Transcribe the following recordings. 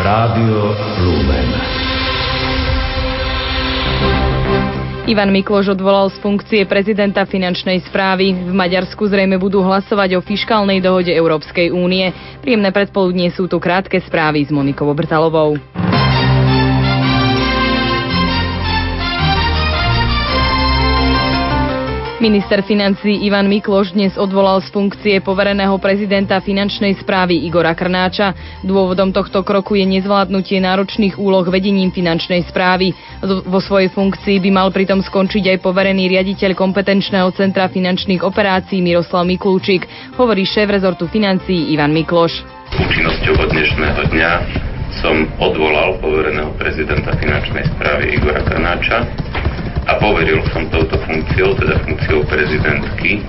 Rádio Lumen. Ivan Mikloš odvolal z funkcie prezidenta finančnej správy. V Maďarsku zrejme budú hlasovať o fiškálnej dohode Európskej únie. Príjemné predpoludnie sú tu krátke správy s Monikou Obrtalovou. Minister financí Ivan Mikloš dnes odvolal z funkcie povereného prezidenta finančnej správy Igora Krnáča. Dôvodom tohto kroku je nezvládnutie náročných úloh vedením finančnej správy. Vo svojej funkcii by mal pritom skončiť aj poverený riaditeľ kompetenčného centra finančných operácií Miroslav Miklúčik, hovorí šéf rezortu financií Ivan Mikloš. Účinnosťou od dnešného dňa som odvolal povereného prezidenta finančnej správy Igora Krnáča a poveril som touto funkciou, teda funkciou prezidentky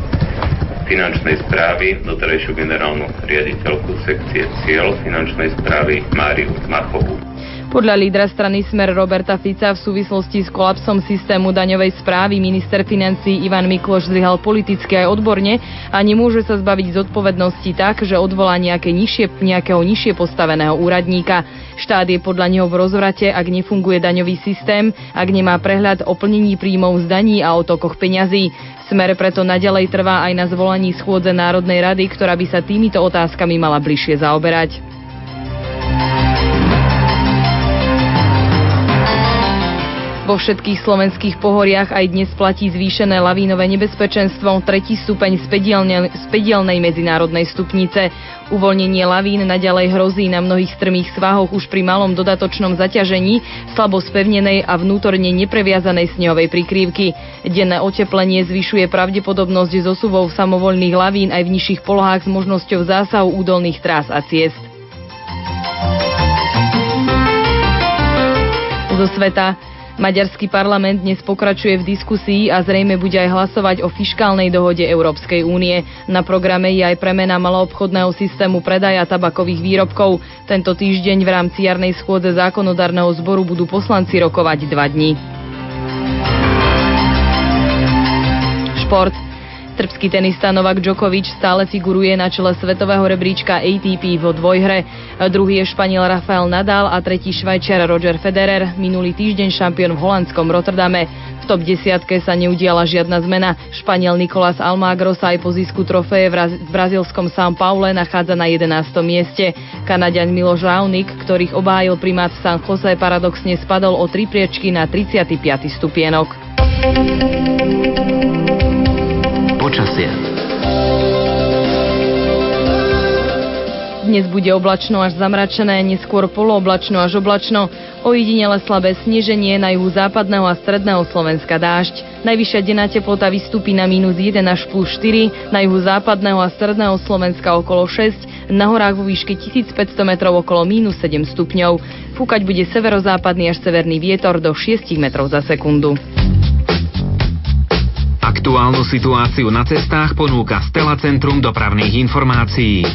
finančnej správy, doterajšiu generálnu riaditeľku sekcie cieľ finančnej správy Máriu Machovú. Podľa lídra strany Smer Roberta Fica v súvislosti s kolapsom systému daňovej správy minister financí Ivan Mikloš zlyhal politicky aj odborne a nemôže sa zbaviť zodpovednosti tak, že odvolá nejaké nižšie, nejakého nižšie postaveného úradníka. Štát je podľa neho v rozvrate, ak nefunguje daňový systém, ak nemá prehľad o plnení príjmov z daní a o tokoch peňazí. Smer preto nadalej trvá aj na zvolaní schôdze Národnej rady, ktorá by sa týmito otázkami mala bližšie zaoberať. Vo všetkých slovenských pohoriach aj dnes platí zvýšené lavínové nebezpečenstvo, tretí stupeň z pedielnej medzinárodnej stupnice. Uvoľnenie lavín naďalej hrozí na mnohých strmých svahoch už pri malom dodatočnom zaťažení, slabo spevnenej a vnútorne nepreviazanej snehovej prikrývky. Denné oteplenie zvyšuje pravdepodobnosť zosuvov samovolných lavín aj v nižších polohách s možnosťou zásahu údolných trás a ciest. Zo sveta Maďarský parlament dnes pokračuje v diskusii a zrejme bude aj hlasovať o fiškálnej dohode Európskej únie. Na programe je aj premena maloobchodného systému predaja tabakových výrobkov. Tento týždeň v rámci jarnej schôdze zákonodárneho zboru budú poslanci rokovať dva dní. Šport. Srbský tenista Novak Djokovic stále figuruje na čele svetového rebríčka ATP vo dvojhre. Druhý je Španiel Rafael Nadal a tretí Švajčiar Roger Federer, minulý týždeň šampión v holandskom Rotterdame. V top desiatke sa neudiala žiadna zmena. Španiel Nicolás Almagro sa aj po zisku trofeje v brazilskom São Paule nachádza na 11. mieste. Kanadian Miloš Raunik, ktorých obhájil primát San Jose, paradoxne spadol o tri priečky na 35. stupienok. Počasie. Dnes bude oblačno až zamračené, neskôr polooblačno až oblačno, ojedinele slabé sneženie na juhu západného a stredného Slovenska dážď. Najvyššia denná teplota vystúpi na minus 1 až plus 4, na juhu západného a stredného Slovenska okolo 6, na horách vo výške 1500 metrov okolo minus 7 stupňov. Fúkať bude severozápadný až severný vietor do 6 metrov za sekundu. Aktuálnu situáciu na cestách ponúka Stela Centrum dopravných informácií.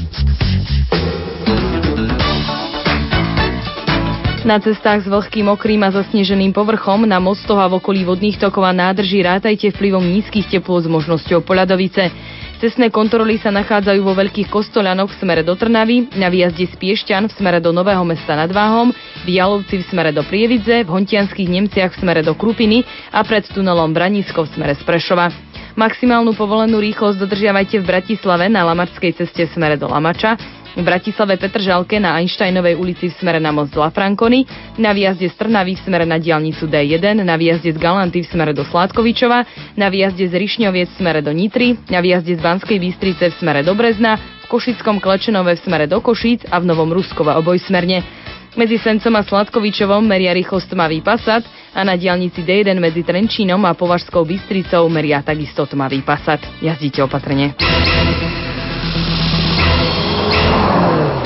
Na cestách s vlhkým okrým a zasneženým povrchom, na mostoch a v okolí vodných tokov a nádrží rátajte vplyvom nízkych teplôt s možnosťou poľadovice. Cestné kontroly sa nachádzajú vo Veľkých Kostolanoch v smere do Trnavy, na výjazde z Piešťan v smere do Nového mesta nad Váhom, v Jalovci v smere do Prievidze, v Hontianských Nemciach v smere do Krupiny a pred tunelom Branisko v smere z Prešova. Maximálnu povolenú rýchlosť dodržiavajte v Bratislave na Lamačskej ceste smere do Lamača, v Bratislave Petržalke na Einsteinovej ulici v smere na most La Francony, na výjazde z Trnavy v smere na diálnicu D1, na výjazde z Galanty v smere do Sládkovičova, na výjazde z Rišňoviec v smere do Nitry, na výjazde z Banskej Bystrice v smere do Brezna, v Košickom Klečenove v smere do Košíc a v Novom Ruskova obojsmerne. Medzi Sencom a Sladkovičovom meria rýchlosť tmavý pasat a na diálnici D1 medzi Trenčínom a Považskou Bystricou meria takisto tmavý pasat. Jazdíte opatrne.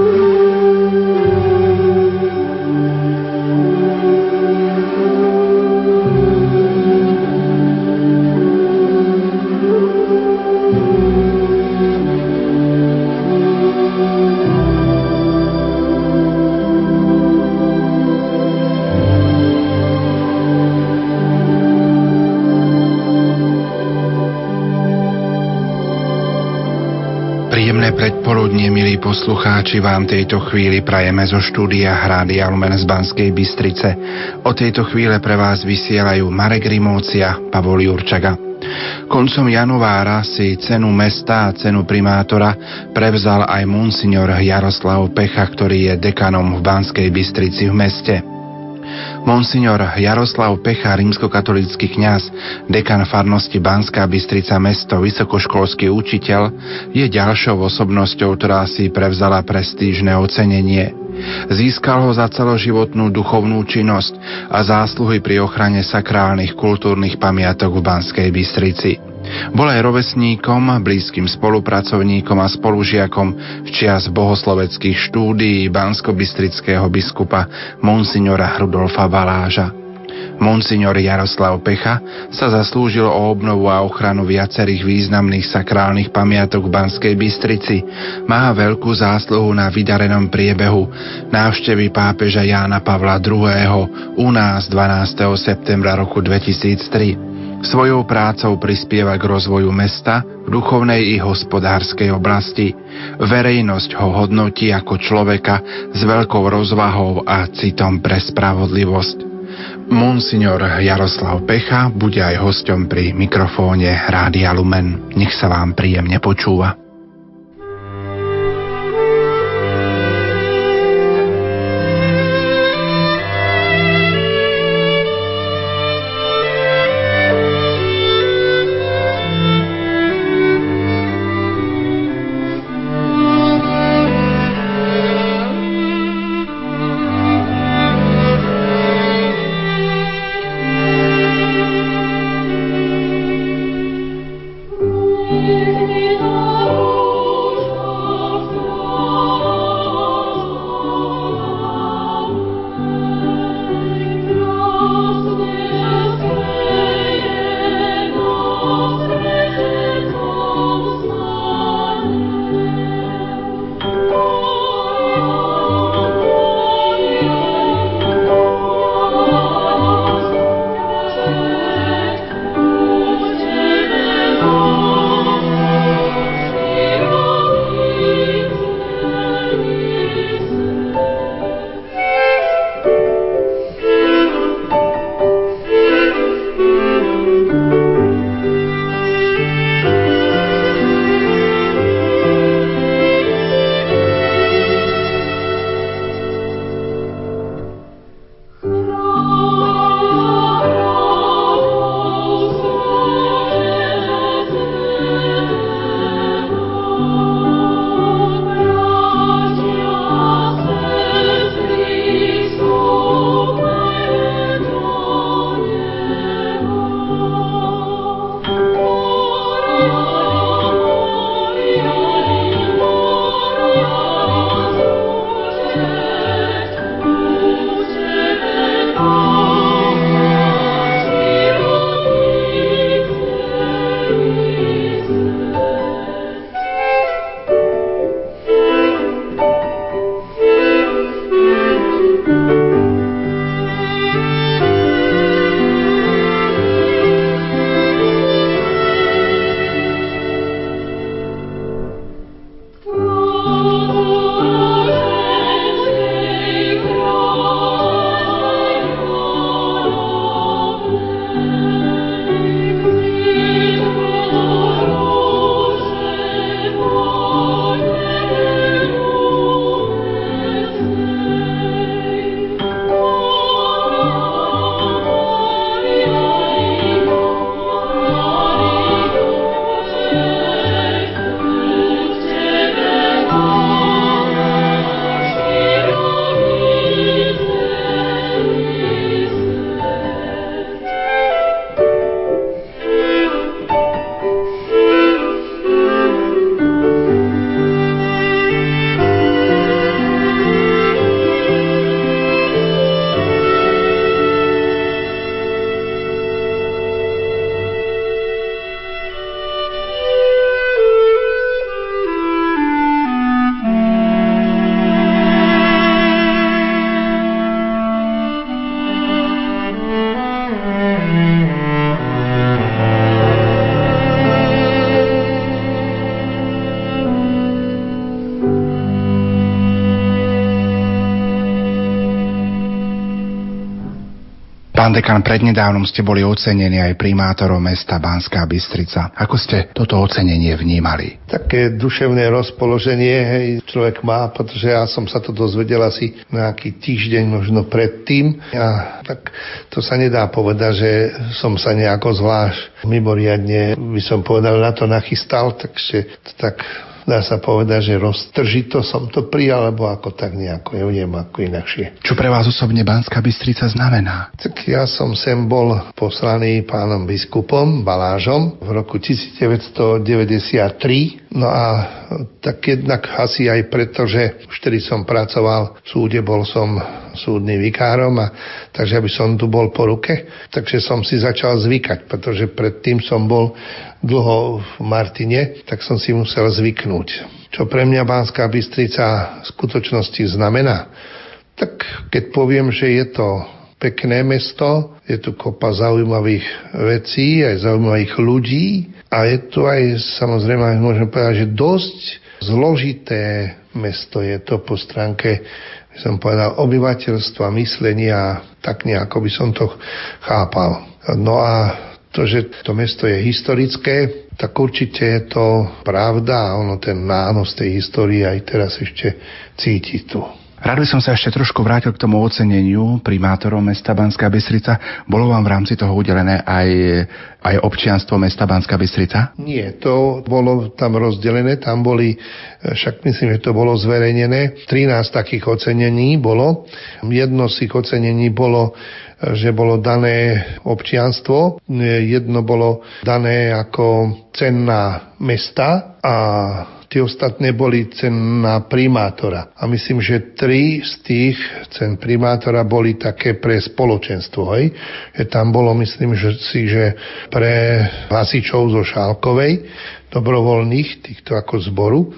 Ooh. Popoludne, milí poslucháči, vám tejto chvíli prajeme zo štúdia Hrády Lumen z Banskej Bystrice. O tejto chvíle pre vás vysielajú Marek Rimócia, Pavol Jurčaga. Koncom januára si cenu mesta a cenu primátora prevzal aj monsignor Jaroslav Pecha, ktorý je dekanom v Banskej Bystrici v meste. Monsignor Jaroslav Pecha, rímskokatolícky kňaz, dekan farnosti Banská Bystrica mesto, vysokoškolský učiteľ, je ďalšou osobnosťou, ktorá si prevzala prestížne ocenenie. Získal ho za celoživotnú duchovnú činnosť a zásluhy pri ochrane sakrálnych kultúrnych pamiatok v Banskej Bystrici. Bol aj rovesníkom, blízkym spolupracovníkom a spolužiakom v čias bohosloveckých štúdií bansko-bystrického biskupa monsignora Rudolfa Baláža. Monsignor Jaroslav Pecha sa zaslúžil o obnovu a ochranu viacerých významných sakrálnych pamiatok v Banskej Bystrici. Má veľkú zásluhu na vydarenom priebehu návštevy pápeža Jána Pavla II. u nás 12. septembra roku 2003. Svojou prácou prispieva k rozvoju mesta v duchovnej i hospodárskej oblasti. Verejnosť ho hodnotí ako človeka s veľkou rozvahou a citom pre spravodlivosť. Monsignor Jaroslav Pecha bude aj hosťom pri mikrofóne Rádia Lumen. Nech sa vám príjemne počúva. Pán dekan, prednedávnom ste boli ocenení aj primátorom mesta Banská Bystrica. Ako ste toto ocenenie vnímali? Také duševné rozpoloženie hej, človek má, pretože ja som sa to dozvedel asi nejaký týždeň možno predtým. A tak to sa nedá povedať, že som sa nejako zvlášť mimoriadne, by som povedal, na to nachystal, takže tak dá sa povedať, že roztržito som to prijal, alebo ako tak nejako, ja neviem ako inakšie. Čo pre vás osobne Banská Bystrica znamená? Tak ja som sem bol poslaný pánom biskupom Balážom v roku 1993 No a tak jednak asi aj preto, že už vtedy som pracoval v súde, bol som súdnym vikárom, a, takže aby som tu bol po ruke, takže som si začal zvykať, pretože predtým som bol dlho v Martine, tak som si musel zvyknúť. Čo pre mňa Banská Bystrica v skutočnosti znamená? Tak keď poviem, že je to pekné mesto, je tu kopa zaujímavých vecí, aj zaujímavých ľudí, a je to aj, samozrejme, môžem povedať, že dosť zložité mesto je to po stránke, by som povedal, obyvateľstva, myslenia, tak nejako by som to chápal. No a to, že to mesto je historické, tak určite je to pravda a ono ten nános tej histórie aj teraz ešte cíti tu. Rád by som sa ešte trošku vrátil k tomu oceneniu primátorov mesta Banská Bystrica. Bolo vám v rámci toho udelené aj, aj občianstvo mesta Banská Bystrica? Nie, to bolo tam rozdelené, tam boli, však myslím, že to bolo zverejnené, 13 takých ocenení bolo. Jedno z tých ocenení bolo že bolo dané občianstvo, jedno bolo dané ako cenná mesta a tie ostatné boli cen na primátora. A myslím, že tri z tých cen primátora boli také pre spoločenstvo. Hej? Že tam bolo, myslím, že si, že pre hasičov zo Šálkovej, dobrovoľných, týchto ako zboru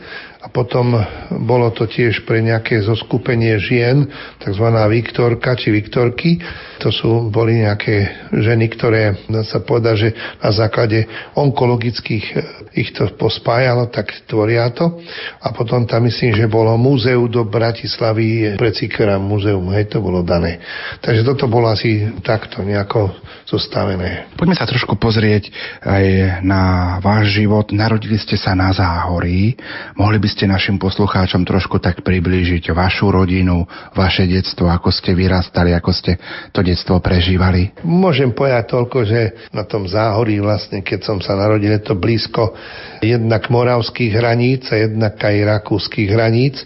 a potom bolo to tiež pre nejaké zoskupenie žien, tzv. Viktorka či Viktorky. To sú, boli nejaké ženy, ktoré, sa povedať, že na základe onkologických ich to pospájalo, tak tvoria to. A potom tam myslím, že bolo múzeu do Bratislavy, precikera múzeum, hej, to bolo dané. Takže toto bolo asi takto nejako zostavené. Poďme sa trošku pozrieť aj na váš život. Narodili ste sa na Záhorí. Mohli by ste našim poslucháčom trošku tak priblížiť vašu rodinu, vaše detstvo, ako ste vyrastali, ako ste to detstvo prežívali? Môžem povedať toľko, že na tom záhorí vlastne, keď som sa narodil, je to blízko jednak moravských hraníc a jednak aj rakúskych hraníc.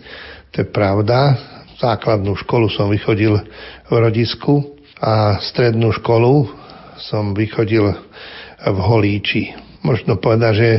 To je pravda. Základnú školu som vychodil v rodisku a strednú školu som vychodil v Holíči možno povedať, že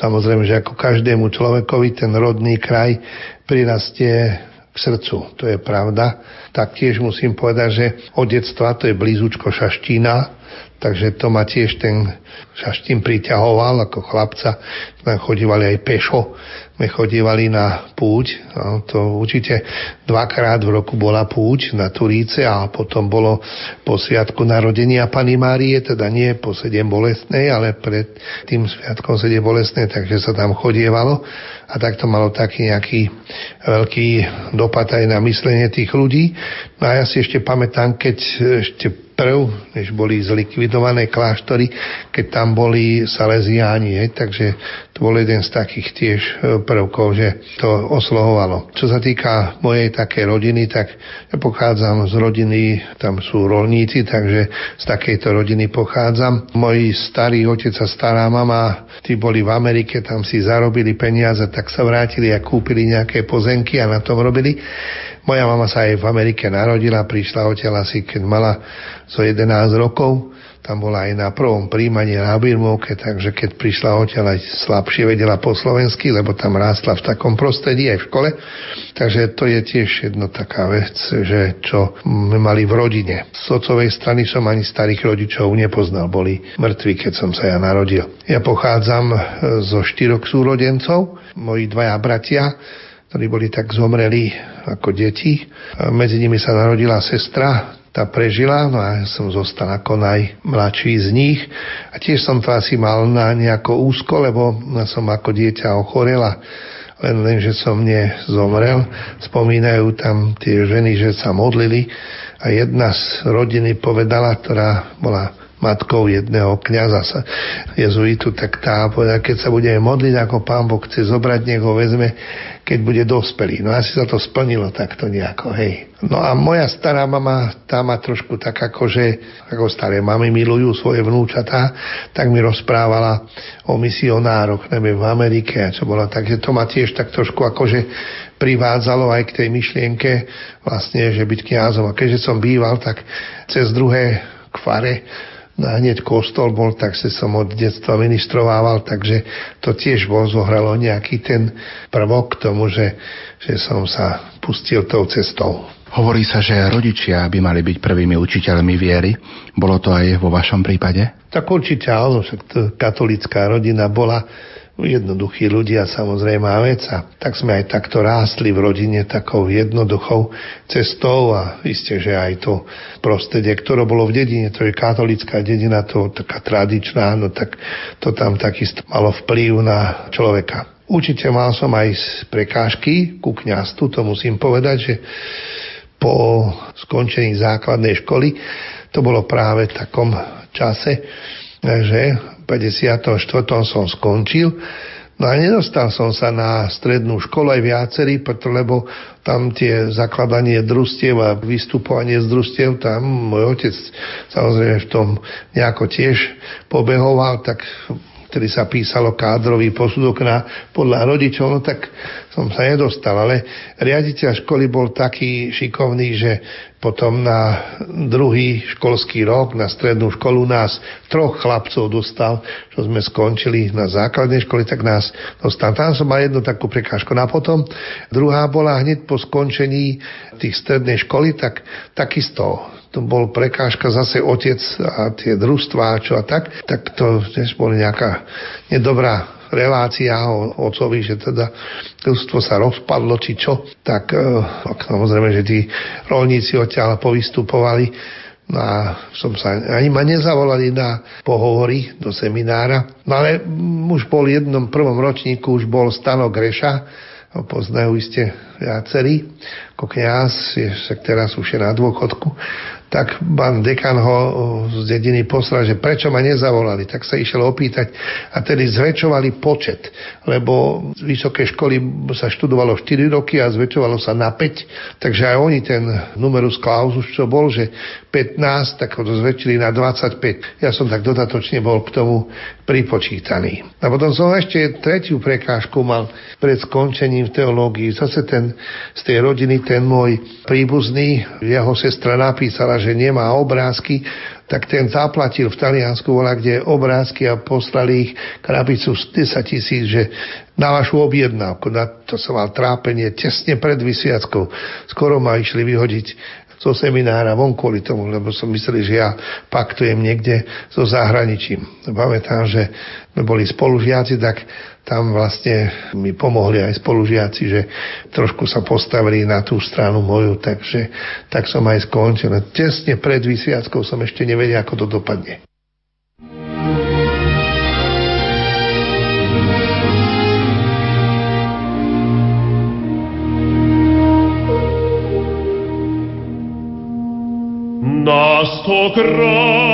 samozrejme, že ako každému človekovi ten rodný kraj prirastie k srdcu, to je pravda. Taktiež musím povedať, že od detstva to je blízučko Šaštína, takže to ma tiež ten Šaštín priťahoval ako chlapca. Sme chodívali aj pešo, sme chodívali na púť. No, to určite dvakrát v roku bola púť na Turíce a potom bolo po sviatku narodenia Pany Márie, teda nie po sedem bolestnej, ale pred tým sviatkom sedem bolestnej, takže sa tam chodievalo a tak to malo taký nejaký veľký dopad aj na myslenie tých ľudí. No a ja si ešte pamätám, keď ešte prv, než boli zlikvidované kláštory, keď tam boli Salesiáni. Hej, takže to bol jeden z takých tiež e, prvkov, že to oslohovalo. Čo sa týka mojej také rodiny, tak ja pochádzam z rodiny, tam sú rolníci, takže z takejto rodiny pochádzam. Moji starý otec a stará mama, tí boli v Amerike, tam si zarobili peniaze, tak sa vrátili a kúpili nejaké pozemky a na tom robili. Moja mama sa aj v Amerike narodila, prišla odtiaľ asi, keď mala zo 11 rokov. Tam bola aj na prvom príjmaní na Birmovke, takže keď prišla odtiaľ aj slabšie vedela po slovensky, lebo tam rástla v takom prostredí aj v škole. Takže to je tiež jedna taká vec, že čo sme mali v rodine. Z otcovej strany som ani starých rodičov nepoznal, boli mŕtvi, keď som sa ja narodil. Ja pochádzam zo štyroch súrodencov, moji dvaja bratia, ktorí boli tak zomreli ako deti. Medzi nimi sa narodila sestra, tá prežila, no a ja som zostal ako najmladší z nich. A tiež som to asi mal na nejako úzko, lebo som ako dieťa ochorela len, len že som mne zomrel. Spomínajú tam tie ženy, že sa modlili A jedna z rodiny povedala, ktorá bola matkou jedného kniaza jezuitu, tak tá povedala, keď sa budeme modliť, ako pán Boh chce zobrať, nech ho vezme, keď bude dospelý. No asi sa to splnilo takto nejako, hej. No a moja stará mama, tá ma trošku tak ako, že ako staré mamy milujú svoje vnúčatá, tak mi rozprávala o misionároch, neviem, v Amerike a čo bolo. Takže to ma tiež tak trošku akože privádzalo aj k tej myšlienke vlastne, že byť kňazom. A keďže som býval, tak cez druhé kvare hneď kostol bol, tak sa som od detstva ministrovával, takže to tiež bol, zohralo nejaký ten prvok k tomu, že, že som sa pustil tou cestou. Hovorí sa, že rodičia by mali byť prvými učiteľmi viery. Bolo to aj vo vašom prípade? Tak určite áno, však katolická rodina bola jednoduchí ľudia samozrejme vec a tak sme aj takto rástli v rodine takou jednoduchou cestou a isté, že aj to prostredie, ktoré bolo v dedine, to je katolická dedina, to taká tradičná, no tak to tam takisto malo vplyv na človeka. Určite mal som aj prekážky ku kňastu, to musím povedať, že po skončení základnej školy to bolo práve v takom čase, že 54. som skončil. No a nedostal som sa na strednú školu aj viacerý, preto lebo tam tie zakladanie družstiev a vystupovanie z družstiev, tam môj otec samozrejme v tom nejako tiež pobehoval, tak ktorý sa písalo kádrový posudok na, podľa rodičov, no tak som sa nedostal. Ale riaditeľ školy bol taký šikovný, že potom na druhý školský rok na strednú školu nás troch chlapcov dostal, čo sme skončili na základnej škole, tak nás dostal. Tam som mal jednu takú prekážku. No a potom druhá bola hneď po skončení tých strednej školy, tak takisto to bol prekážka zase otec a tie družstvá čo a tak, tak to tiež boli nejaká nedobrá relácia o ocovi, že teda družstvo sa rozpadlo, či čo, tak e, samozrejme, že tí rolníci odtiaľ povystupovali. No a som sa, ani ma nezavolali na pohovory do seminára. No ale už bol v jednom prvom ročníku, už bol Stano Greša, ho poznajú iste viacerí, ako kniaz, je, teraz už je na dôchodku tak pán dekan ho z dediny poslal, že prečo ma nezavolali. Tak sa išiel opýtať a tedy zväčšovali počet, lebo z vysoké školy sa študovalo 4 roky a zväčšovalo sa na 5, takže aj oni ten numerus clausus, čo bol, že 15, tak ho zväčšili na 25. Ja som tak dodatočne bol k tomu pripočítaný. A potom som ešte tretiu prekážku mal pred skončením v teológii. Zase ten, z tej rodiny ten môj príbuzný, jeho sestra napísala, že nemá obrázky, tak ten zaplatil v Taliansku, bola kde obrázky a poslali ich krabicu 10 tisíc, že na vašu objednávku. Na to som mal trápenie tesne pred vysviackou. Skoro ma išli vyhodiť zo seminára von kvôli tomu, lebo som myslel, že ja paktujem niekde so zahraničím. Pamätám, že sme boli spolužiaci, tak tam vlastne mi pomohli aj spolužiaci, že trošku sa postavili na tú stranu moju, takže tak som aj skončil. Tesne pred vysviackou som ešte nevedel, ako to dopadne. Na stokrát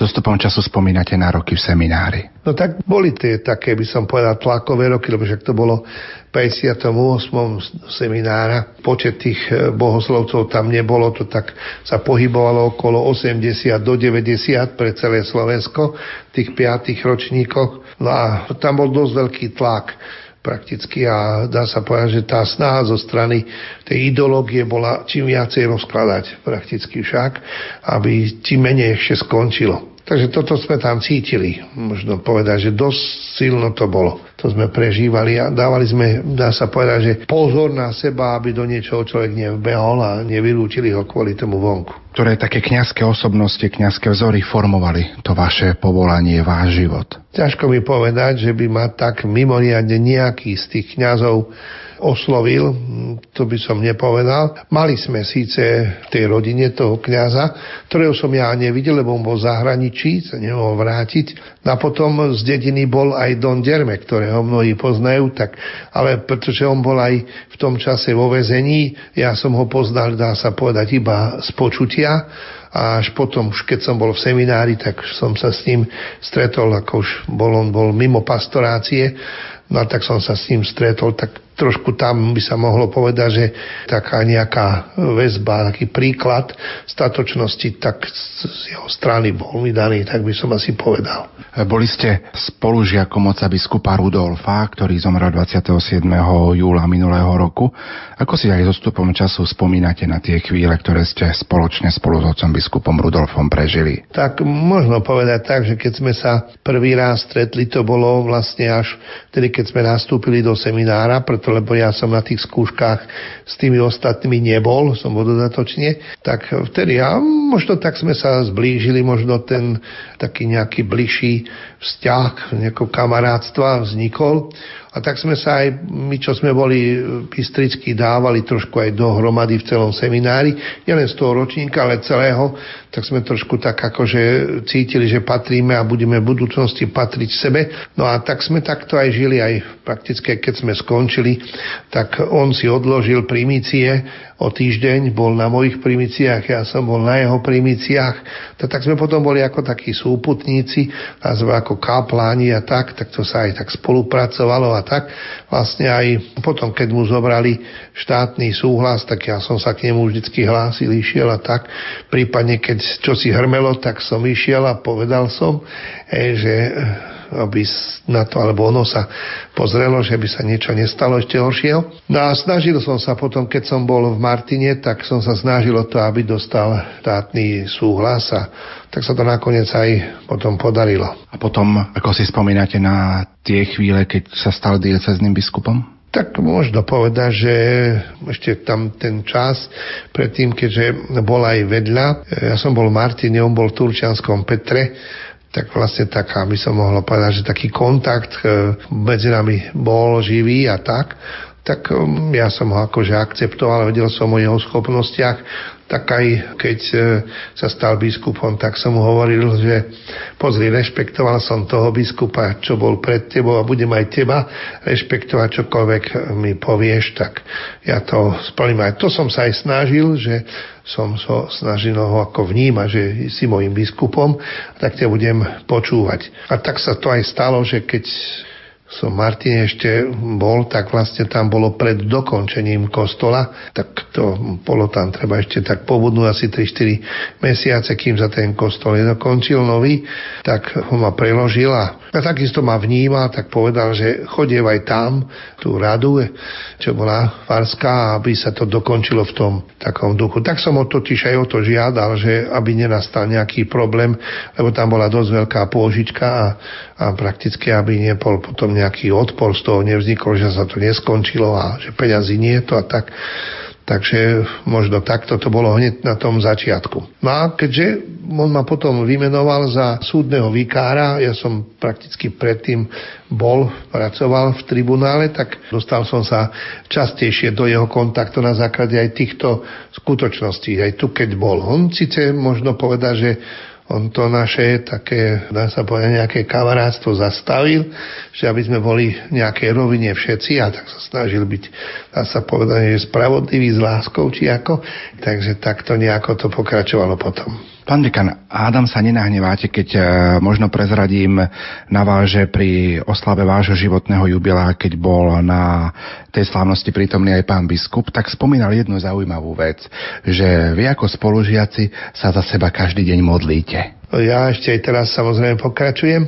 so času spomínate na roky v seminári? No tak boli tie také, by som povedal, tlakové roky, lebo však to bolo v 58. seminára. Počet tých e, bohoslovcov tam nebolo, to tak sa pohybovalo okolo 80 do 90 pre celé Slovensko, v tých piatých ročníkoch. No a tam bol dosť veľký tlak prakticky a dá sa povedať, že tá snaha zo strany tej ideológie bola čím viacej rozkladať prakticky však, aby čím menej ešte skončilo. Takže toto sme tam cítili, možno povedať, že dosť silno to bolo. To sme prežívali a dávali sme, dá sa povedať, že pozor na seba, aby do niečoho človek nevbehol a nevylúčili ho kvôli tomu vonku. Ktoré také kňazské osobnosti, kňazské vzory formovali to vaše povolanie, váš život? Ťažko mi povedať, že by ma tak mimoriadne nejaký z tých kňazov oslovil, to by som nepovedal. Mali sme síce v tej rodine toho kňaza, ktorého som ja nevidel, lebo on bol zahraničí, sa nemohol vrátiť. A potom z dediny bol aj Don Derme, ktorého mnohí poznajú, tak, ale pretože on bol aj v tom čase vo vezení, ja som ho poznal, dá sa povedať, iba z počutia a až potom, už keď som bol v seminári, tak som sa s ním stretol, ako už bol, on bol mimo pastorácie, no a tak som sa s ním stretol, tak trošku tam by sa mohlo povedať, že taká nejaká väzba, taký príklad statočnosti, tak z jeho strany bol mi daný, tak by som asi povedal. Boli ste spolužiakom oca biskupa Rudolfa, ktorý zomrel 27. júla minulého roku. Ako si aj so stupom času spomínate na tie chvíle, ktoré ste spoločne spolu s otcom biskupom Rudolfom prežili? Tak možno povedať tak, že keď sme sa prvý raz stretli, to bolo vlastne až vtedy, keď sme nastúpili do seminára, preto lebo ja som na tých skúškach s tými ostatnými nebol, som bol dodatočne, tak vtedy a možno tak sme sa zblížili, možno ten taký nejaký bližší vzťah, nejakého kamarátstva vznikol. A tak sme sa aj, my čo sme boli pistricky dávali trošku aj dohromady v celom seminári, nielen z toho ročníka, ale celého, tak sme trošku tak akože cítili, že patríme a budeme v budúcnosti patriť sebe. No a tak sme takto aj žili, aj prakticky, keď sme skončili, tak on si odložil primície o týždeň, bol na mojich primíciách, ja som bol na jeho primíciách, to tak sme potom boli ako takí súputníci, a sme ako kapláni a tak, tak to sa aj tak spolupracovalo a tak. Vlastne aj potom, keď mu zobrali štátny súhlas, tak ja som sa k nemu vždycky hlásil, išiel a tak. Prípadne, keď čo si hrmelo, tak som išiel a povedal som, e, že aby na to, alebo ono sa pozrelo, že by sa niečo nestalo ešte horšieho. No a snažil som sa potom, keď som bol v Martine, tak som sa snažil o to, aby dostal štátny súhlas a tak sa to nakoniec aj potom podarilo. A potom, ako si spomínate na tie chvíle, keď sa stal diecezným biskupom? Tak možno povedať, že ešte tam ten čas predtým, keďže bol aj vedľa, ja som bol v Martine, on bol v Turčianskom Petre, tak vlastne taká, by som mohla povedať, že taký kontakt e, medzi nami bol živý a tak, tak um, ja som ho akože akceptoval, vedel som o jeho schopnostiach, tak aj keď e, sa stal biskupom, tak som mu hovoril, že pozri, rešpektoval som toho biskupa, čo bol pred tebou a budem aj teba rešpektovať čokoľvek mi povieš, tak ja to splním aj. To som sa aj snažil, že som so snažil ho ako vnímať, že si môjim biskupom, tak ťa budem počúvať. A tak sa to aj stalo, že keď som Martin ešte bol, tak vlastne tam bolo pred dokončením kostola, tak to bolo tam treba ešte tak pobudnúť asi 3-4 mesiace, kým sa ten kostol nedokončil nový, tak ho ma preložil a, a takisto ma vnímal, tak povedal, že chodiev aj tam, tú radu, čo bola farská, aby sa to dokončilo v tom takom duchu. Tak som ho totiž aj o to žiadal, že aby nenastal nejaký problém, lebo tam bola dosť veľká pôžička a, a prakticky, aby nebol potom nejaký odpor z toho nevznikol, že sa to neskončilo a že peňazí nie je to a tak. Takže možno takto to bolo hneď na tom začiatku. No a keďže on ma potom vymenoval za súdneho vikára, ja som prakticky predtým bol, pracoval v tribunále, tak dostal som sa častejšie do jeho kontaktu na základe aj týchto skutočností, aj tu keď bol. On síce možno povedať, že on to naše také, dá sa povedať, nejaké kamarátstvo zastavil, že aby sme boli v nejakej rovine všetci a tak sa snažil byť, dá sa povedať, že spravodlivý s láskou, či ako. Takže takto nejako to pokračovalo potom. Pán dekan, Adam sa nenahneváte, keď e, možno prezradím na vás, že pri oslave vášho životného jubilea, keď bol na tej slávnosti prítomný aj pán biskup, tak spomínal jednu zaujímavú vec, že vy ako spolužiaci sa za seba každý deň modlíte. Ja ešte aj teraz samozrejme pokračujem.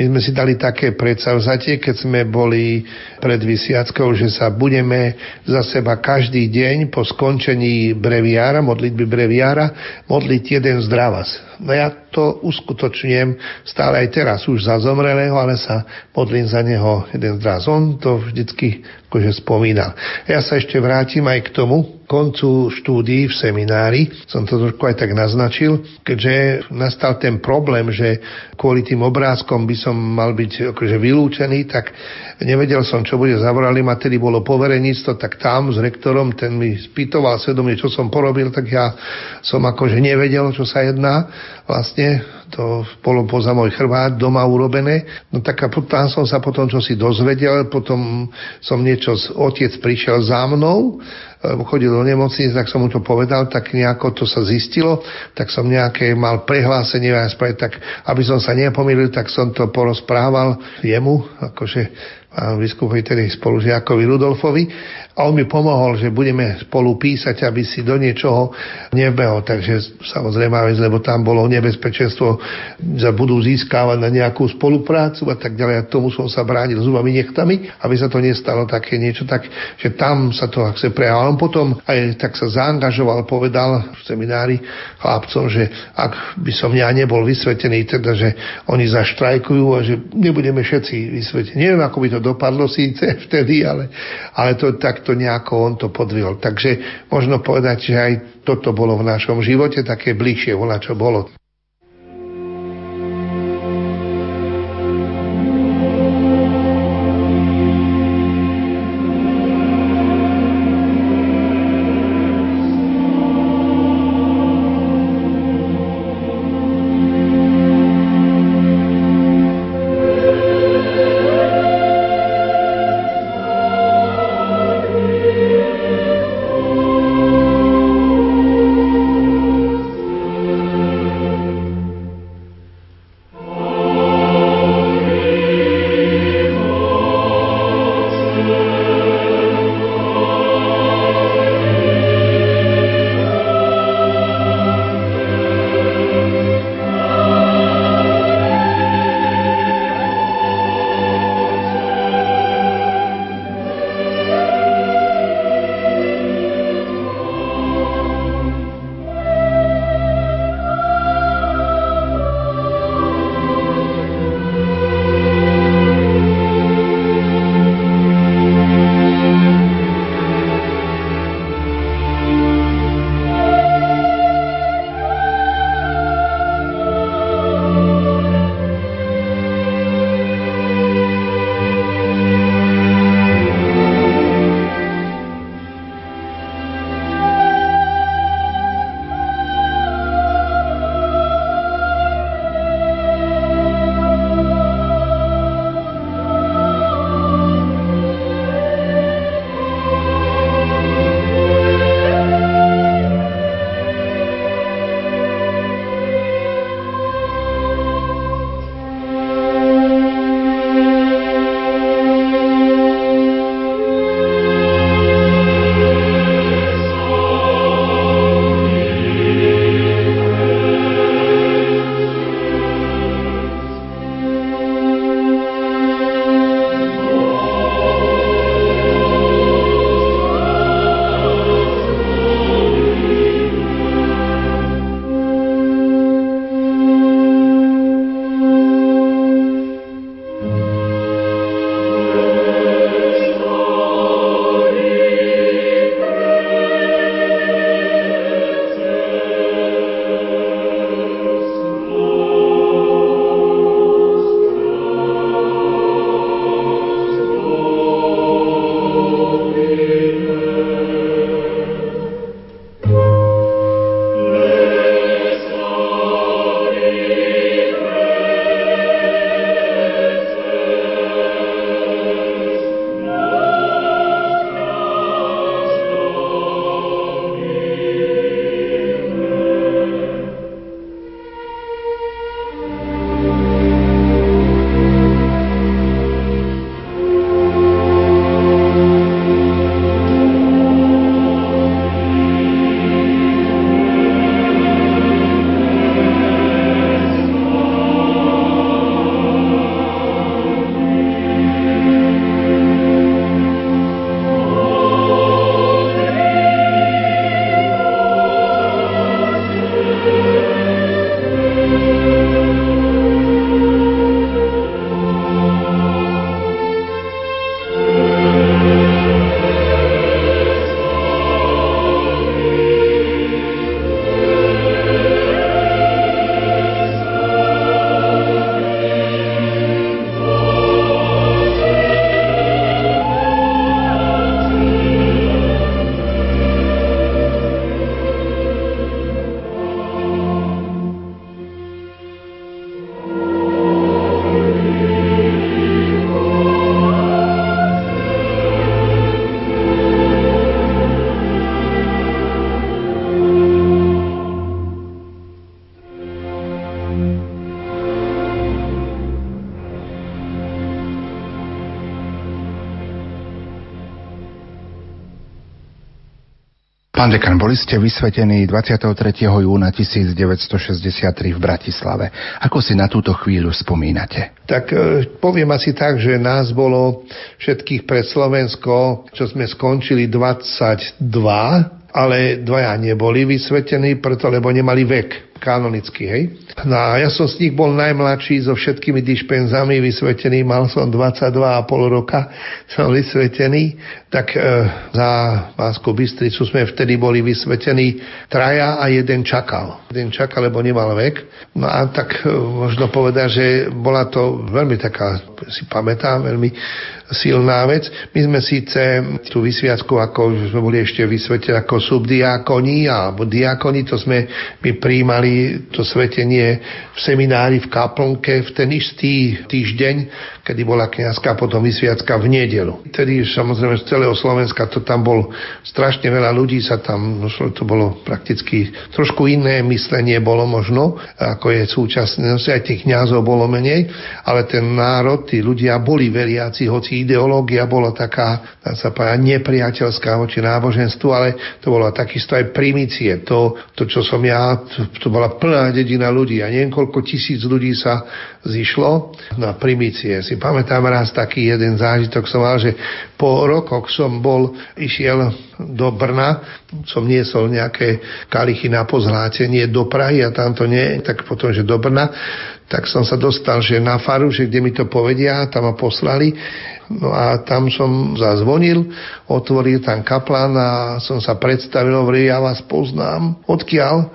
My sme si dali také predsavzatie, keď sme boli pred vysiackou, že sa budeme za seba každý deň po skončení breviára, modlitby breviára, modliť jeden zdravas. No ja to uskutočňujem stále aj teraz, už za zomrelého, ale sa modlím za neho jeden zdravas. On to vždycky akože spomínal. Ja sa ešte vrátim aj k tomu, koncu štúdií v seminári, som to trošku aj tak naznačil, keďže nastal ten problém, že kvôli tým obrázkom by som mal byť akože vylúčený, tak nevedel som, čo bude. Zavolali ma, tedy bolo povereníctvo, tak tam s rektorom, ten mi spýtoval svedomie, čo som porobil, tak ja som akože nevedel, čo sa jedná. Vlastne to bolo poza môj chrbát doma urobené. No tak a tam som sa potom čo si dozvedel, potom som niečo, otec prišiel za mnou, chodil do nemocnice, tak som mu to povedal, tak nejako to sa zistilo, tak som nejaké mal prehlásenie, tak aby som sa nepomýlil, tak som to porozprával jemu, akože pán biskupovi, tedy spolužiakovi Rudolfovi a on mi pomohol, že budeme spolu písať, aby si do niečoho nebehol. Takže samozrejme, lebo tam bolo nebezpečenstvo, že budú získávať na nejakú spoluprácu a tak ďalej. A tomu som sa bránil zubami nechtami, aby sa to nestalo také niečo, tak, že tam sa to chce prejavil. On potom aj tak sa zaangažoval, povedal v seminári chlapcom, že ak by som ja nebol vysvetený, teda, že oni zaštrajkujú a že nebudeme všetci vysvetení. Neviem, ako by to dopadlo síce vtedy, ale, ale to to nejako on to podvihol. Takže možno povedať, že aj toto bolo v našom živote také bližšie, volá čo bolo. Pán dekan, boli ste vysvetení 23. júna 1963 v Bratislave. Ako si na túto chvíľu spomínate? Tak e, poviem asi tak, že nás bolo všetkých pre Slovensko, čo sme skončili 22, ale dvaja neboli vysvetení, preto lebo nemali vek kanonický, hej. No a ja som z nich bol najmladší so všetkými dišpenzami vysvetený, mal som 22,5 roka, som vysvetený, tak e, za Vásku Bystricu sme vtedy boli vysvetení traja a jeden čakal. Jeden čakal, lebo nemal vek. No a tak e, možno povedať, že bola to veľmi taká, si pamätám, veľmi silná vec. My sme síce tú vysviacku, ako sme boli ešte vysvetení ako subdiakoni alebo diakoni, to sme my príjmali to svetenie v seminári v Kaplnke v ten istý týždeň, kedy bola kniazka potom vysviacka v nedelu. Tedy samozrejme z celého Slovenska to tam bol strašne veľa ľudí sa tam, to bolo prakticky trošku iné myslenie bolo možno, ako je súčasné, aj tých kniazov bolo menej, ale ten národ, tí ľudia boli veriaci, hoci ideológia bola taká, dá sa povedať, nepriateľská voči náboženstvu, ale to bola takisto aj primície. To, to čo som ja, to, to bola plná dedina ľudí a niekoľko tisíc ľudí sa zišlo na primície. Si pamätám raz taký jeden zážitok som mal, že po rokoch som bol, išiel do Brna, som niesol nejaké kalichy na pozhlátenie do Prahy a tam to nie, tak potom, že do Brna, tak som sa dostal, že na faru, že kde mi to povedia, tam ma poslali No a tam som zazvonil, otvoril tam kaplán a som sa predstavil, hovoril, ja vás poznám. Odkiaľ?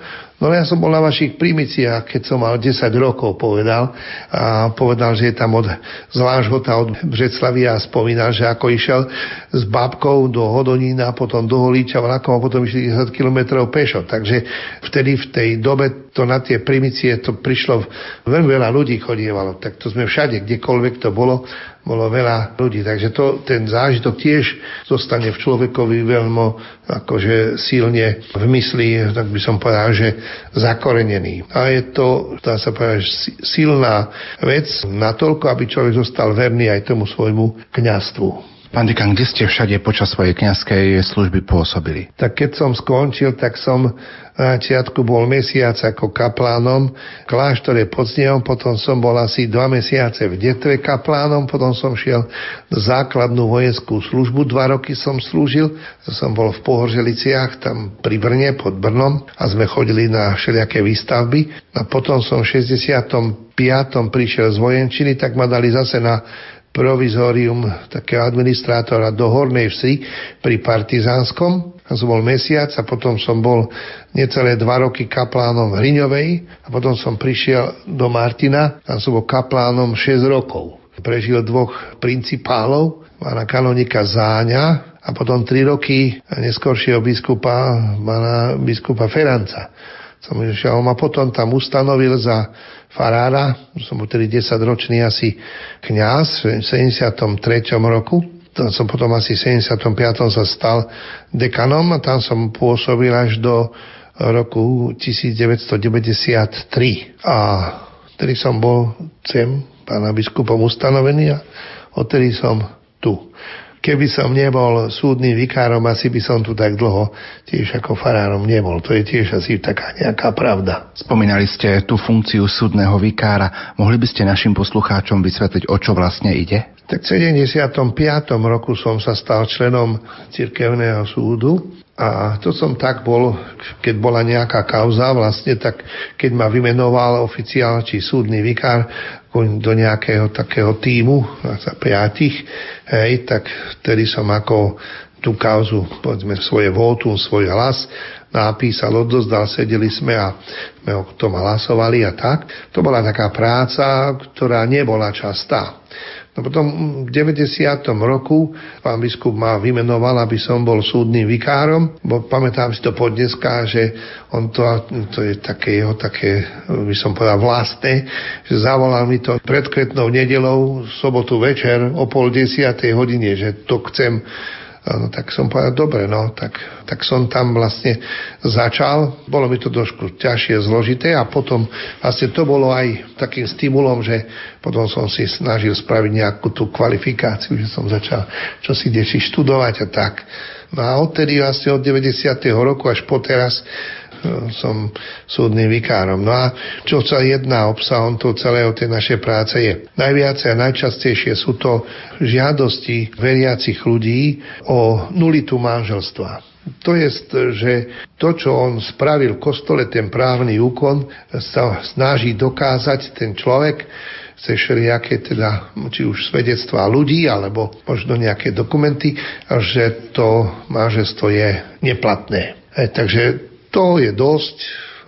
No ja som bol na vašich primiciach, keď som mal 10 rokov, povedal. A povedal, že je tam od Zlážhota, od Břeclavy a spomínal, že ako išiel s babkou do Hodonína, potom do Holíča vlakom a potom išli 10 kilometrov pešo. Takže vtedy v tej dobe to na tie primicie to prišlo, veľmi veľa ľudí chodievalo. Tak to sme všade, kdekoľvek to bolo, bolo veľa ľudí. Takže to, ten zážitok tiež zostane v človekovi veľmi akože silne v mysli, tak by som povedal, že zakorenený. A je to, dá sa povedať, silná vec natoľko, aby človek zostal verný aj tomu svojmu kňastvu. Pán dekan, kde ste všade počas svojej kňazskej služby pôsobili? Tak keď som skončil, tak som na začiatku bol mesiac ako kaplánom v kláštore pod Snehom, potom som bol asi dva mesiace v Detve kaplánom, potom som šiel základnú vojenskú službu, dva roky som slúžil, som bol v Pohorželiciach, tam pri Brne, pod Brnom a sme chodili na všelijaké výstavby a potom som v 65. prišiel z vojenčiny, tak ma dali zase na provizorium takého administrátora do Hornej Vsi pri Partizánskom. Tam som bol mesiac a potom som bol necelé dva roky kaplánom v Hriňovej a potom som prišiel do Martina, tam som bol kaplánom 6 rokov. Prežil dvoch principálov, pána kanonika Záňa a potom 3 roky neskôršieho biskupa, pána biskupa Feranca. Som išiel, on ma potom tam ustanovil za farára, som bol tedy 10 ročný asi kňaz v 73. roku. Tam som potom asi v 75. sa stal dekanom a tam som pôsobil až do roku 1993. A tedy som bol sem pána biskupom ustanovený a odtedy som tu. Keby som nebol súdnym vikárom, asi by som tu tak dlho tiež ako farárom nebol. To je tiež asi taká nejaká pravda. Spomínali ste tú funkciu súdneho vikára. Mohli by ste našim poslucháčom vysvetliť, o čo vlastne ide? Tak v 75. roku som sa stal členom cirkevného súdu a to som tak bol, keď bola nejaká kauza vlastne, tak keď ma vymenoval oficiál či súdny vikár do nejakého takého týmu, za piatich, hej, tak vtedy som ako tú kauzu, povedzme, svoje votum, svoj hlas napísal, odozdal, sedeli sme a sme o tom hlasovali a tak. To bola taká práca, ktorá nebola častá. No potom v 90. roku pán biskup ma vymenoval, aby som bol súdnym vikárom, bo pamätám si to po dneska, že on to, to je také jeho také, by som povedal, vlastné, že zavolal mi to pred kvetnou nedelou, sobotu večer o pol desiatej hodine, že to chcem No tak som povedal, dobre, no, tak, tak som tam vlastne začal. Bolo mi to trošku ťažšie, zložité a potom vlastne to bolo aj takým stimulom, že potom som si snažil spraviť nejakú tú kvalifikáciu, že som začal čo si či študovať a tak. No a odtedy vlastne od 90. roku až po teraz som súdnym vikárom. No a čo sa jedná obsahom to celého tej našej práce je. Najviac a najčastejšie sú to žiadosti veriacich ľudí o nulitu manželstva. To je, že to, čo on spravil v kostole, ten právny úkon, sa snaží dokázať ten človek, cez všelijaké teda, či už svedectvá ľudí, alebo možno nejaké dokumenty, že to manželstvo je neplatné. E, takže to je dosť,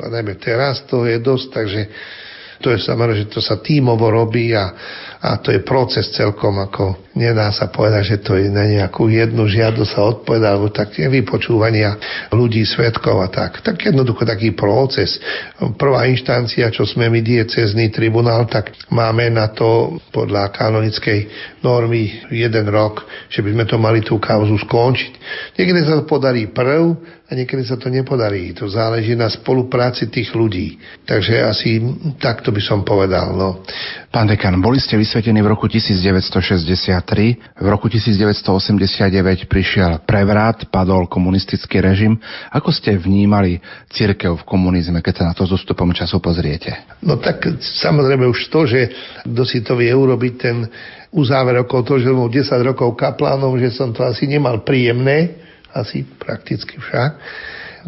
a najmä teraz to je dosť, takže to je samozrejme, že to sa tímovo robí a, a to je proces celkom, ako nedá sa povedať, že to je na nejakú jednu žiadosť sa odpoveda, alebo tak vypočúvania ľudí, svetkov a tak. Tak jednoducho taký proces. Prvá inštancia, čo sme my diecezný tribunál, tak máme na to podľa kanonickej normy jeden rok, že by sme to mali tú kauzu skončiť. Niekedy sa to podarí prv, a niekedy sa to nepodarí. To záleží na spolupráci tých ľudí. Takže asi takto by som povedal. No. Pán dekan, boli ste vysvetení v roku 1963, v roku 1989 prišiel prevrat, padol komunistický režim. Ako ste vnímali církev v komunizme, keď sa na to s ústupom času pozriete? No tak samozrejme už to, že kto si to vie urobiť ten uzáver okolo toho, že bol 10 rokov kaplánom, že som to asi nemal príjemné, asi prakticky však,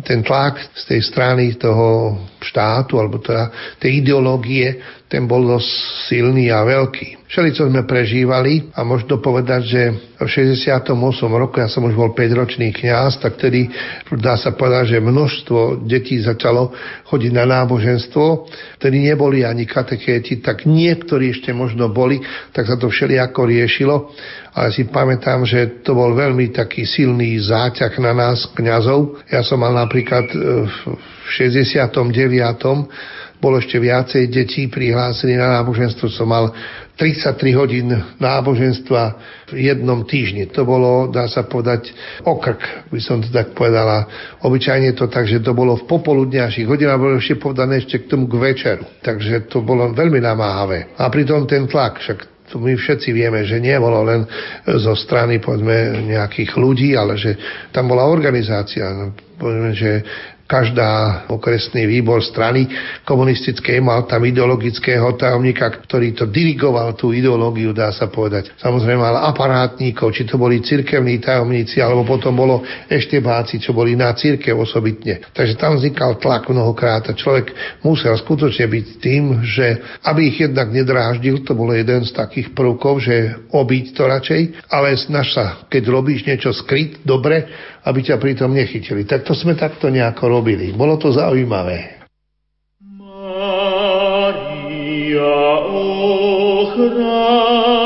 ten tlak z tej strany toho štátu, alebo teda tej ideológie, ten bol dosť silný a veľký. Všeli, čo sme prežívali a možno povedať, že v 68. roku, ja som už bol 5-ročný kňaz, tak tedy dá sa povedať, že množstvo detí začalo chodiť na náboženstvo, tedy neboli ani katechéti, tak niektorí ešte možno boli, tak sa to všelijako riešilo ale si pamätám, že to bol veľmi taký silný záťah na nás, kňazov. Ja som mal napríklad e, v 69 bolo ešte viacej detí prihlásených na náboženstvo. Som mal 33 hodín náboženstva v jednom týždni. To bolo, dá sa povedať, okrk, by som to tak povedala. Obyčajne to tak, že to bolo v popoludňajších hodinách, bolo ešte povedané ešte k tomu k večeru. Takže to bolo veľmi namáhavé. A pritom ten tlak, však to my všetci vieme, že nie bolo len zo strany povedzme, nejakých ľudí, ale že tam bola organizácia. No, povedzme, že každá okresný výbor strany komunistickej mal tam ideologického tajomníka, ktorý to dirigoval, tú ideológiu, dá sa povedať. Samozrejme mal aparátníkov, či to boli cirkevní tajomníci, alebo potom bolo ešte báci, čo boli na cirkev osobitne. Takže tam vznikal tlak mnohokrát a človek musel skutočne byť tým, že aby ich jednak nedráždil, to bolo jeden z takých prvkov, že obiť to radšej, ale snaž sa, keď robíš niečo skryť, dobre, aby ťa pritom nechytili. Tak to sme takto nejako robili. Bolo to zaujímavé. Maria ochrana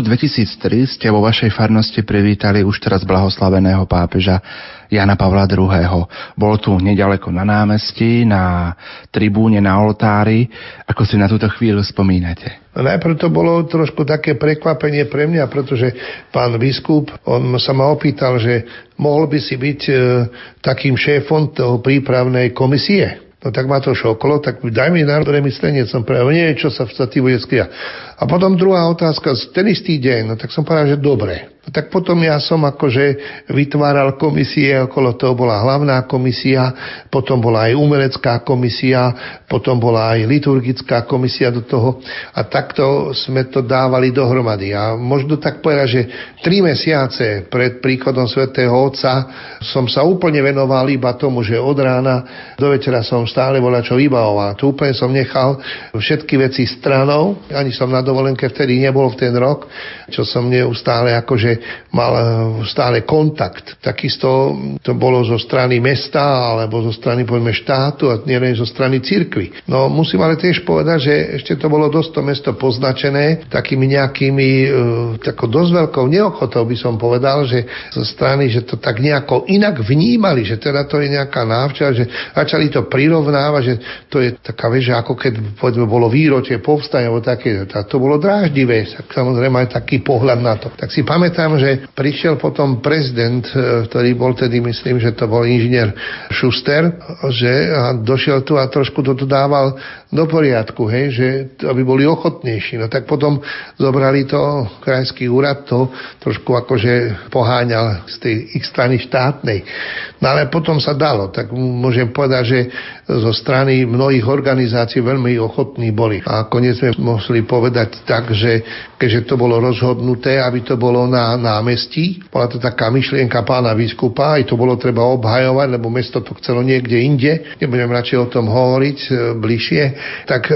roku 2003 ste vo vašej farnosti privítali už teraz blahoslaveného pápeža Jana Pavla II. Bol tu nedaleko na námestí, na tribúne, na oltári. Ako si na túto chvíľu spomínate? No najprv to bolo trošku také prekvapenie pre mňa, pretože pán biskup, on sa ma opýtal, že mohol by si byť e, takým šéfom toho prípravnej komisie. No tak ma to šokolo, tak daj mi národné myslenie, som povedal, nie, čo sa, sa ty bude skriať. A potom druhá otázka, ten istý deň, no tak som povedal, že dobre. Tak potom ja som akože vytváral komisie, okolo toho bola hlavná komisia, potom bola aj umelecká komisia, potom bola aj liturgická komisia do toho a takto sme to dávali dohromady. A možno tak povedať, že tri mesiace pred príchodom svätého Otca som sa úplne venoval iba tomu, že od rána do večera som stále bola čo vybavoval. Tu úplne som nechal všetky veci stranou, ani som na dovolenke vtedy nebol v ten rok, čo som neustále akože že mal eh, stále kontakt. Takisto to bolo zo strany mesta alebo zo strany povedzme štátu a nielen zo strany cirkvy. No musím ale tiež povedať, že ešte to bolo dosť to mesto poznačené takými nejakými e, takou dosť veľkou neochotou by som povedal, že zo strany, že to tak nejako inak vnímali, že teda to je nejaká návča, že začali to prirovnávať, že to je taká vec, že ako keď povedzme bolo výročie povstania, alebo také, to bolo dráždivé, samozrejme aj taký pohľad na to. Tak si pamätám, pamätám, že prišiel potom prezident, e, ktorý bol tedy, myslím, že to bol inžinier Schuster, že a došiel tu a trošku to dával do poriadku, hej, že aby boli ochotnejší. No tak potom zobrali to krajský úrad, to trošku akože poháňal z tej ich strany štátnej. No ale potom sa dalo, tak môžem povedať, že zo strany mnohých organizácií veľmi ochotní boli. A konec sme mohli povedať tak, že keďže to bolo rozhodnuté, aby to bolo na námestí, bola to taká myšlienka pána biskupa, aj to bolo treba obhajovať, lebo mesto to chcelo niekde inde, nebudem radšej o tom hovoriť e, bližšie, tak e,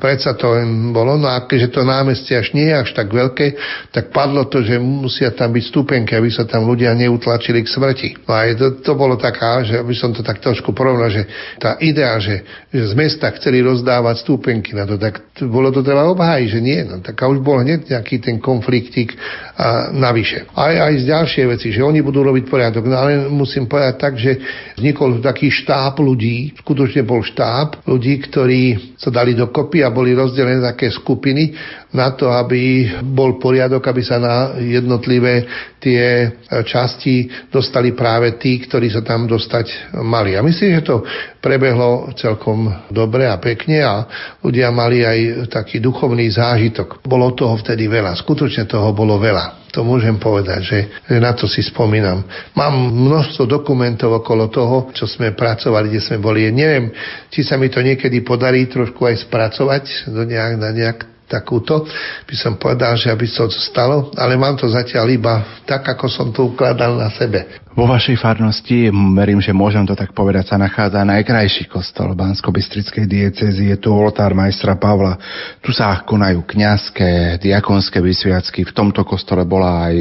predsa to bolo, no a keďže to námestie až nie je až tak veľké, tak padlo to, že musia tam byť stupenky, aby sa tam ľudia neutlačili k smrti. No a to, to bolo taká, že aby som to tak trošku porovnal, že tá idea, že, že z mesta chceli rozdávať stúpenky na to, tak bolo to treba obhájiť, že nie. No, tak a už bol hneď nejaký ten konfliktik a navyše. Aj, aj z ďalšie veci, že oni budú robiť poriadok. No ale musím povedať tak, že vznikol taký štáb ľudí, skutočne bol štáb ľudí, ktorí sa dali dokopy a boli rozdelené také skupiny na to, aby bol poriadok, aby sa na jednotlivé tie časti dostali práve tí, ktorí sa tam dostať mali. A myslím, že to prebehlo celkom dobre a pekne a ľudia mali aj taký duchovný zážitok. Bolo toho vtedy veľa, skutočne toho bolo veľa. To môžem povedať, že, že na to si spomínam. Mám množstvo dokumentov okolo toho, čo sme pracovali, kde sme boli. Neviem, či sa mi to niekedy podarí trošku aj spracovať do nejak, na nejak takúto, by som povedal, že aby to stalo, ale mám to zatiaľ iba tak, ako som to ukladal na sebe. Vo vašej farnosti, verím, že môžem to tak povedať, sa nachádza najkrajší kostol Bansko-Bystrickej diecezy. Je tu oltár majstra Pavla. Tu sa konajú kňazské, diakonské vysviacky. V tomto kostole bola aj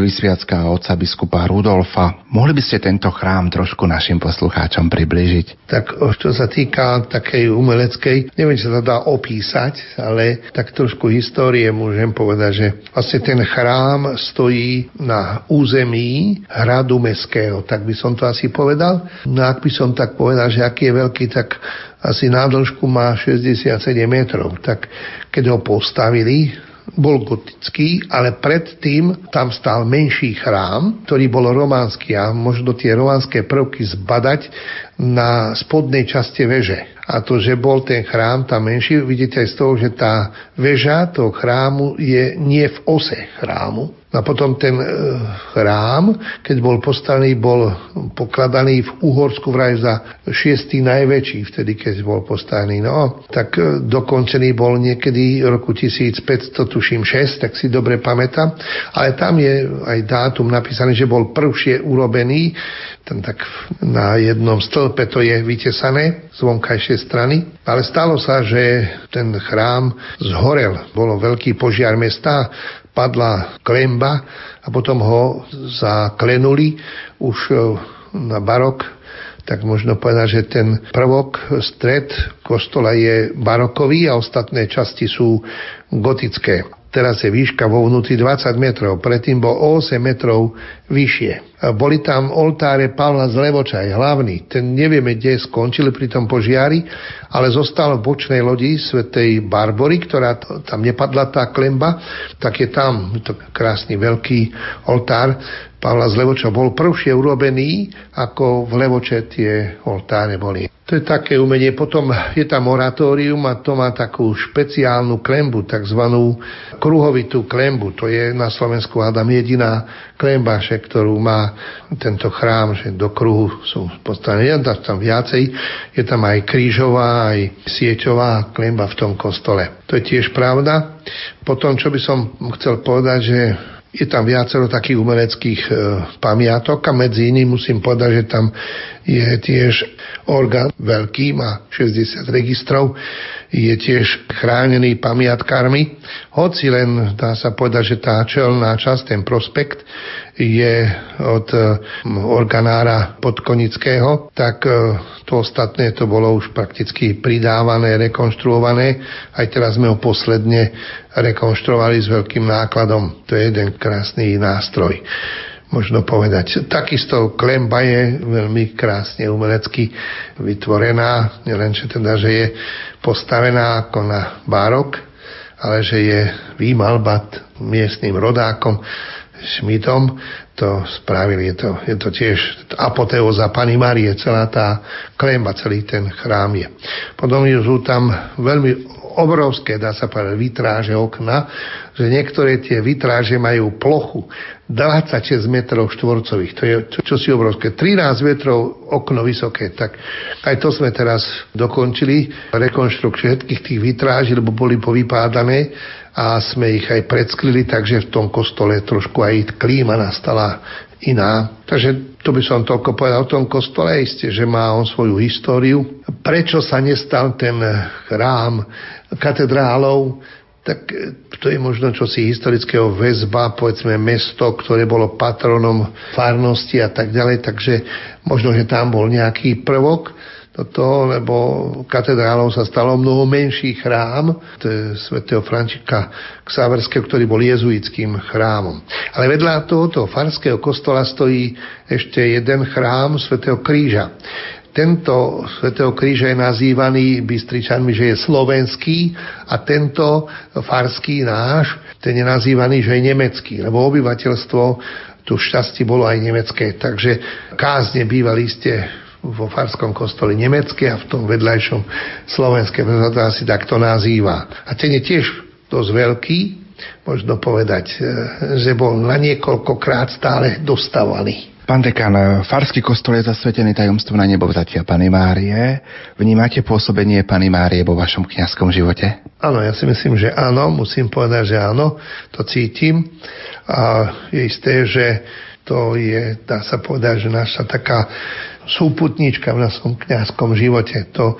vysviacka otca biskupa Rudolfa. Mohli by ste tento chrám trošku našim poslucháčom približiť? Tak čo sa týka takej umeleckej, neviem, či sa to dá opísať, ale tak trošku histórie môžem povedať, že vlastne ten chrám stojí na území hradu mestského, tak by som to asi povedal. No ak by som tak povedal, že aký je veľký, tak asi na má 67 metrov. Tak keď ho postavili, bol gotický, ale predtým tam stál menší chrám, ktorý bol románsky a možno tie románske prvky zbadať na spodnej časti veže. A to, že bol ten chrám tam menší, vidíte aj z toho, že tá väža toho chrámu je nie v ose chrámu, a potom ten e, chrám, keď bol postavený, bol pokladaný v Uhorsku vraj za šiestý najväčší, vtedy keď bol postavený. No, tak e, dokončený bol niekedy roku 1500, tuším 6, tak si dobre pamätám. Ale tam je aj dátum napísaný, že bol prvšie urobený, ten tak na jednom stĺpe to je vytesané z vonkajšej strany. Ale stalo sa, že ten chrám zhorel. Bolo veľký požiar mesta padla klemba a potom ho zaklenuli už e, na barok, tak možno povedať, že ten prvok, stred kostola je barokový a ostatné časti sú gotické. Teraz je výška vo vnútri 20 metrov, predtým bol 8 metrov vyššie. Boli tam oltáre Pavla z Levočaj, hlavný. Ten nevieme, kde skončili pri tom požiari, ale zostal v bočnej lodi svätej Barbory, ktorá to, tam nepadla tá klemba, tak je tam to krásny veľký oltár Pavla z Levoča bol prvšie urobený, ako v Levoče tie oltáre boli. To je také umenie. Potom je tam oratórium a to má takú špeciálnu klembu, takzvanú kruhovitú klembu. To je na Slovensku, hádam, jediná klemba, že, ktorú má tento chrám, že do kruhu sú postavené. Je tam viacej. Je tam aj krížová, aj sieťová klemba v tom kostole. To je tiež pravda. Potom, čo by som chcel povedať, že je tam viacero takých umeleckých e, pamiatok a medzi iným musím povedať, že tam je tiež orgán veľký, má 60 registrov, je tiež chránený pamiatkármi. Hoci len dá sa povedať, že tá čelná časť, ten prospekt, je od e, organára Podkonického, tak e, to ostatné to bolo už prakticky pridávané, rekonštruované. Aj teraz sme ho posledne rekonštruovali s veľkým nákladom. To je jeden krásny nástroj možno povedať. Takisto klemba je veľmi krásne umelecky vytvorená, nielen, že teda, že je postavená ako na bárok, ale že je výmalba miestnym rodákom Šmitom to spravili. Je to, je to tiež apoteóza Pany Marie, celá tá klemba, celý ten chrám je. Potom sú tam veľmi obrovské, dá sa povedať, vitráže okna, že niektoré tie vitráže majú plochu 26 metrov štvorcových. To je čo, čo si obrovské. 13 metrov okno vysoké. Tak aj to sme teraz dokončili. Rekonštrukciu všetkých tých vitráží, lebo boli povypádané a sme ich aj predsklili, takže v tom kostole trošku aj klíma nastala iná. Takže to by som toľko povedal o tom kostole, isté, že má on svoju históriu. Prečo sa nestal ten chrám katedrálov, tak to je možno čosi historického. Väzba, povedzme mesto, ktoré bolo patronom farnosti a tak ďalej, takže možno, že tam bol nejaký prvok toto, lebo katedrálou sa stalo mnoho menší chrám, to je svätého Frančika Ksaverského, ktorý bol jezuitským chrámom. Ale vedľa tohoto farského kostola stojí ešte jeden chrám svätého Kríža. Tento svätého kríža je nazývaný Bystričanmi, že je slovenský a tento farský náš, ten je nazývaný, že je nemecký, lebo obyvateľstvo tu šťastie bolo aj nemecké, takže kázne bývali ste vo farskom kostole nemecké a v tom vedľajšom slovenské, preto to asi takto nazýva. A ten je tiež dosť veľký, možno povedať, e, že bol na niekoľkokrát stále dostávaný. Pán dekan, Farský kostol je zasvetený tajomstvu na nebo vzatia Pany Márie. Vnímate pôsobenie Pany Márie vo vašom kňazskom živote? Áno, ja si myslím, že áno. Musím povedať, že áno. To cítim. A je isté, že to je, dá sa povedať, že naša taká súputníčka v našom kňazskom živote. To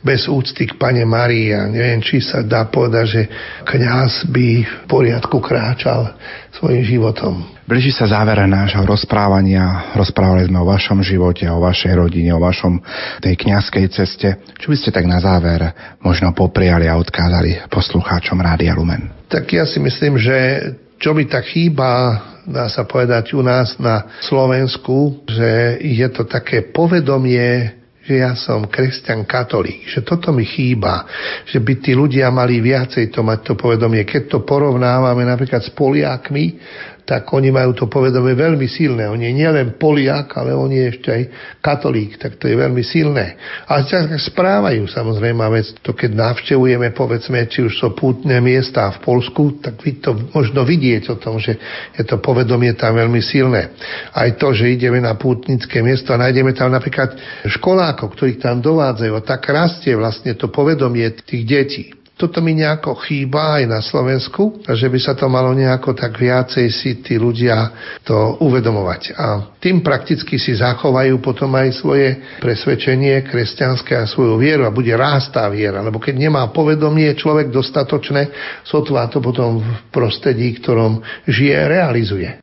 bez úcty k Pane Marii. Ja neviem, či sa dá povedať, že kňaz by v poriadku kráčal svojim životom. Blíži sa záver nášho rozprávania. Rozprávali sme o vašom živote, o vašej rodine, o vašom tej kňazskej ceste. Čo by ste tak na záver možno popriali a odkázali poslucháčom Rádia Lumen? Tak ja si myslím, že čo mi tak chýba dá sa povedať, u nás na Slovensku, že je to také povedomie že ja som kresťan katolík, že toto mi chýba, že by tí ľudia mali viacej to mať to povedomie. Keď to porovnávame napríklad s Poliakmi, tak oni majú to povedomie veľmi silné. On je nielen Poliak, ale on je ešte aj katolík, tak to je veľmi silné. A sa správajú samozrejme, vec, to keď navštevujeme, povedzme, či už sú pútne miesta v Polsku, tak vy to možno vidieť o tom, že je to povedomie tam veľmi silné. Aj to, že ideme na pútnické miesto a nájdeme tam napríklad školákov, ktorých tam dovádzajú tak rastie vlastne to povedomie tých detí. Toto mi nejako chýba aj na Slovensku, že by sa to malo nejako tak viacej si tí ľudia to uvedomovať. A tým prakticky si zachovajú potom aj svoje presvedčenie kresťanské a svoju vieru a bude rástá viera. Lebo keď nemá povedomie človek dostatočné, sotva to potom v prostredí, ktorom žije, realizuje.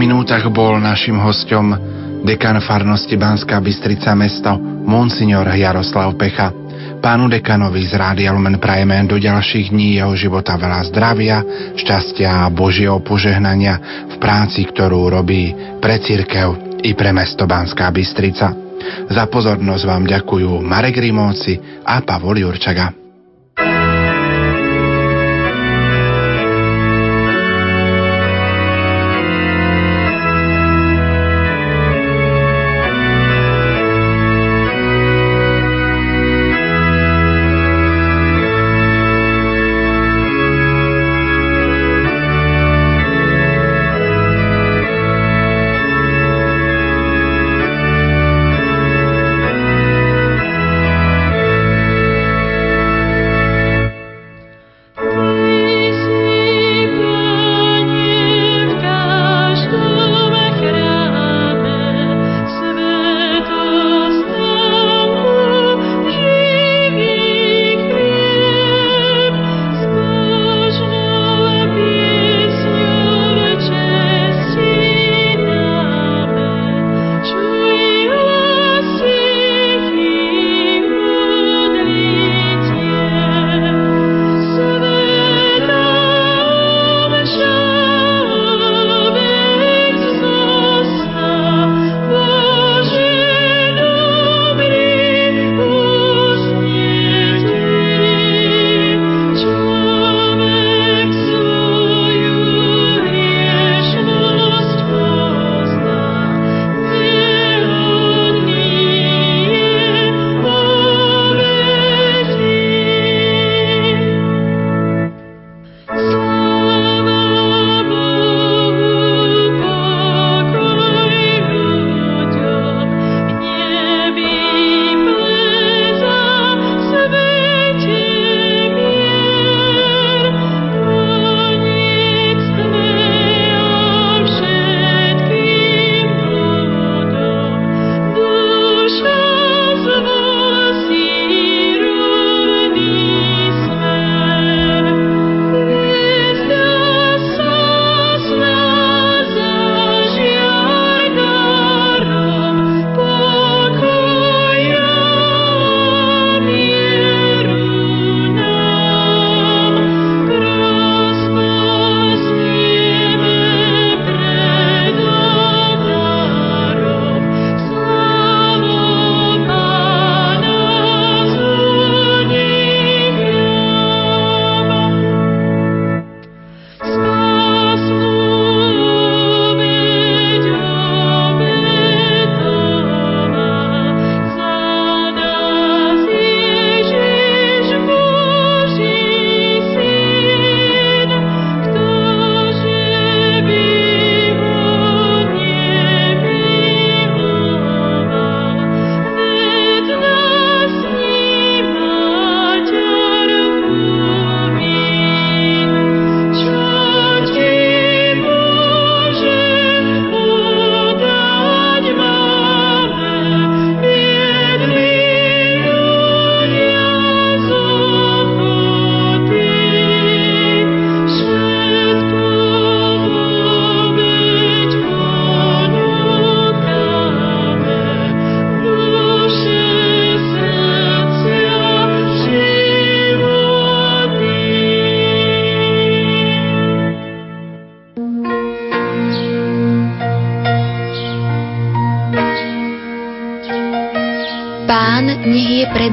Minútach bol našim hostom dekan farnosti Banská Bystrica mesto Monsignor Jaroslav Pecha. Pánu dekanovi z Rádia Lumen prajeme do ďalších dní jeho života veľa zdravia, šťastia a Božieho požehnania v práci, ktorú robí pre církev i pre mesto Banská Bystrica. Za pozornosť vám ďakujú Marek Rimóci a Pavol Jurčaga.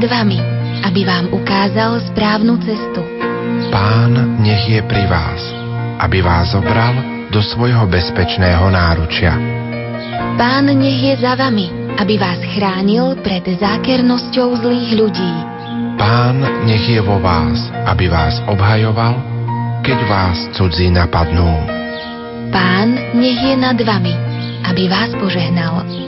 Pred vami, aby vám ukázal správnu cestu. Pán nech je pri vás, aby vás zobral do svojho bezpečného náručia. Pán nech je za vami, aby vás chránil pred zákernosťou zlých ľudí. Pán nech je vo vás, aby vás obhajoval, keď vás cudzí napadnú. Pán nech je nad vami, aby vás požehnal.